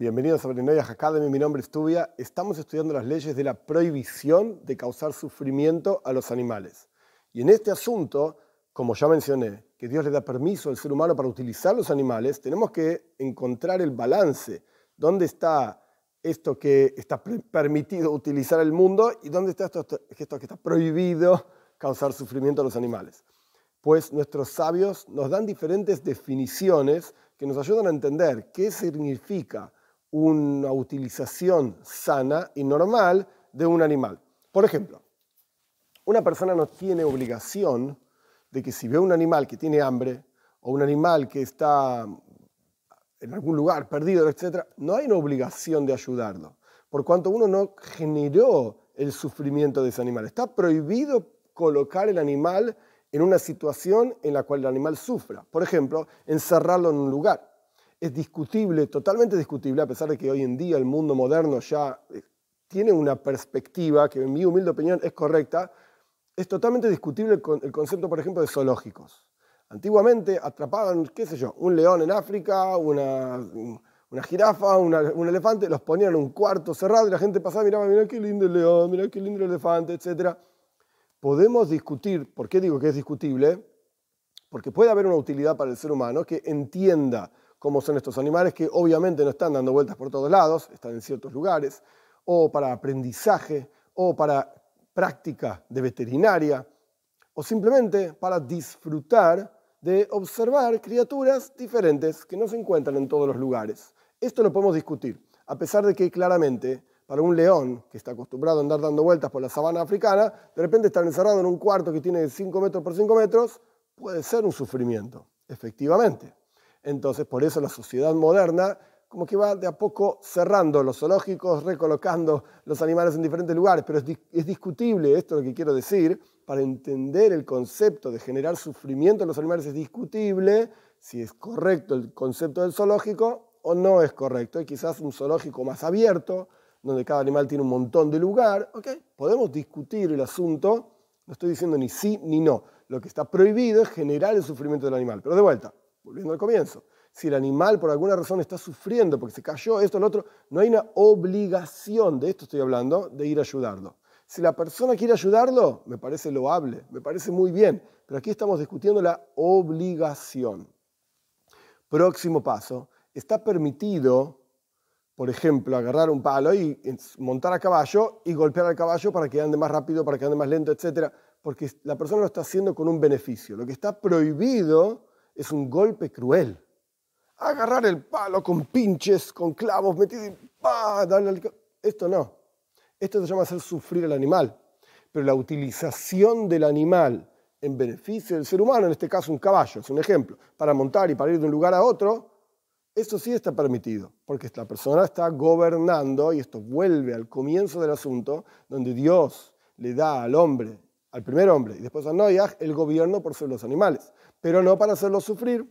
Bienvenidos a Brenoyah Academy, mi nombre es Tubia. Estamos estudiando las leyes de la prohibición de causar sufrimiento a los animales. Y en este asunto, como ya mencioné, que Dios le da permiso al ser humano para utilizar los animales, tenemos que encontrar el balance. ¿Dónde está esto que está permitido utilizar el mundo y dónde está esto, esto que está prohibido causar sufrimiento a los animales? Pues nuestros sabios nos dan diferentes definiciones que nos ayudan a entender qué significa una utilización sana y normal de un animal. Por ejemplo, una persona no tiene obligación de que si ve un animal que tiene hambre o un animal que está en algún lugar perdido, etc., no hay una obligación de ayudarlo, por cuanto uno no generó el sufrimiento de ese animal. Está prohibido colocar el animal en una situación en la cual el animal sufra. Por ejemplo, encerrarlo en un lugar es discutible, totalmente discutible, a pesar de que hoy en día el mundo moderno ya eh, tiene una perspectiva que en mi humilde opinión es correcta, es totalmente discutible el concepto, por ejemplo, de zoológicos. Antiguamente atrapaban, qué sé yo, un león en África, una, una jirafa, un elefante, los ponían en un cuarto cerrado y la gente pasaba miraba, mira qué lindo el león, mira qué lindo el elefante, etc. Podemos discutir, ¿por qué digo que es discutible? Porque puede haber una utilidad para el ser humano que entienda cómo son estos animales que obviamente no están dando vueltas por todos lados, están en ciertos lugares, o para aprendizaje, o para práctica de veterinaria, o simplemente para disfrutar de observar criaturas diferentes que no se encuentran en todos los lugares. Esto lo podemos discutir, a pesar de que claramente para un león que está acostumbrado a andar dando vueltas por la sabana africana, de repente estar encerrado en un cuarto que tiene 5 metros por 5 metros puede ser un sufrimiento, efectivamente. Entonces, por eso la sociedad moderna como que va de a poco cerrando los zoológicos, recolocando los animales en diferentes lugares, pero es, discutible, esto es lo que quiero decir, para entender el concepto de generar sufrimiento en los animales es discutible si es correcto el concepto del zoológico o no es correcto. Hay quizás un zoológico más abierto, donde cada animal tiene un montón de lugar. Podemos discutir el asunto, no estoy diciendo ni sí ni no. Lo que está prohibido es generar el sufrimiento del animal. Pero de vuelta, volviendo al comienzo, si el animal por alguna razón está sufriendo porque se cayó esto, lo otro, no hay una obligación, de esto estoy hablando, de ir a ayudarlo. Si la persona quiere ayudarlo, me parece loable, me parece muy bien, pero aquí estamos discutiendo la obligación. Próximo paso, está permitido, por ejemplo, agarrar un palo y montar a caballo y golpear al caballo para que ande más rápido, para que ande más lento, etc. Porque la persona lo está haciendo con un beneficio. Lo que está prohibido es un golpe cruel. Agarrar el palo con pinches, con clavos metidos y ¡pah! darle. Esto no. Esto se llama hacer sufrir al animal. Pero la utilización del animal en beneficio del ser humano, en este caso un caballo, es un ejemplo, para montar y para ir de un lugar a otro, eso sí está permitido, porque la persona está gobernando, y esto vuelve al comienzo del asunto, donde Dios le da al hombre, al primer hombre, y después a Noyaj, el gobierno por sobre los animales pero no para hacerlo sufrir,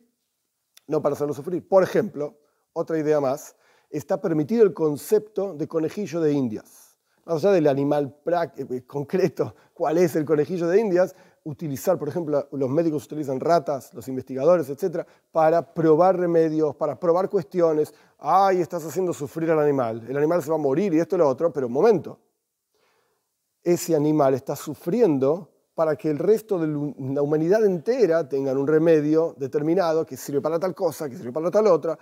no para hacerlo sufrir. Por ejemplo, otra idea más, está permitido el concepto de conejillo de indias. Más allá del animal eh, concreto, cuál es el conejillo de indias, utilizar, por ejemplo, los médicos utilizan ratas, los investigadores, etcétera, para probar remedios, para probar cuestiones. Ay, estás haciendo sufrir al animal, el animal se va a morir y esto y lo otro, pero un momento. Ese animal está sufriendo para que el resto de la humanidad entera tengan un remedio determinado que sirve para tal cosa, que sirve para tal otra,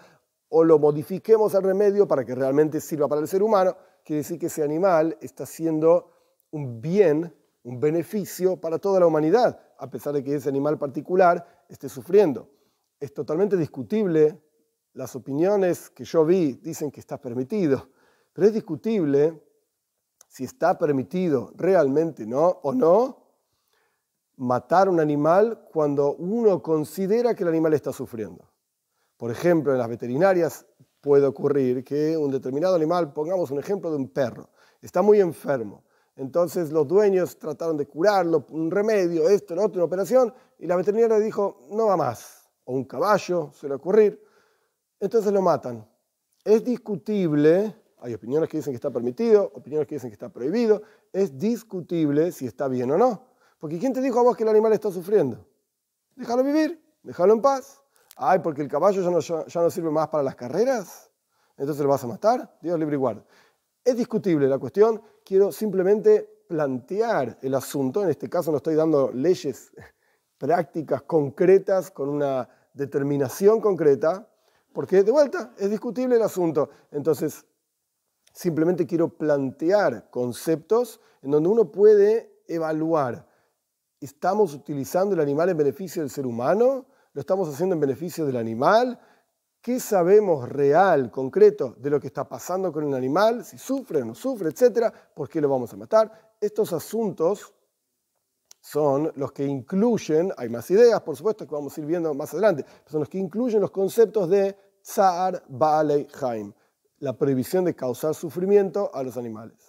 o lo modifiquemos al remedio para que realmente sirva para el ser humano, quiere decir que ese animal está haciendo un bien, un beneficio para toda la humanidad, a pesar de que ese animal particular esté sufriendo. Es totalmente discutible, las opiniones que yo vi dicen que está permitido, pero es discutible si está permitido realmente no o no, matar un animal cuando uno considera que el animal está sufriendo. Por ejemplo, en las veterinarias puede ocurrir que un determinado animal, pongamos un ejemplo de un perro, está muy enfermo. Entonces los dueños trataron de curarlo, un remedio, esto, lo otro, una operación, y la veterinaria dijo, no va más. O un caballo, suele ocurrir. Entonces lo matan. Es discutible, hay opiniones que dicen que está permitido, opiniones que dicen que está prohibido, es discutible si está bien o no. Porque ¿quién te dijo a vos que el animal está sufriendo? Déjalo vivir, déjalo en paz. Ay, porque el caballo ya no, ya no sirve más para las carreras. entonces lo vas a matar, Dios libre y guarda. Es discutible la cuestión, quiero simplemente plantear el asunto, en este caso no estoy dando leyes prácticas concretas con una determinación concreta, porque de vuelta es discutible el asunto. Entonces, simplemente quiero plantear conceptos en donde uno puede evaluar, ¿estamos utilizando el animal en beneficio del ser humano? ¿Lo estamos haciendo en beneficio del animal? ¿Qué sabemos real, concreto, de lo que está pasando con el animal? Si sufre o no sufre, etcétera. ¿Por qué lo vamos a matar? Estos asuntos son los que incluyen, hay más ideas, por supuesto, que vamos a ir viendo más adelante, son los que incluyen los conceptos de Tsar Balei Haim, la prohibición de causar sufrimiento a los animales.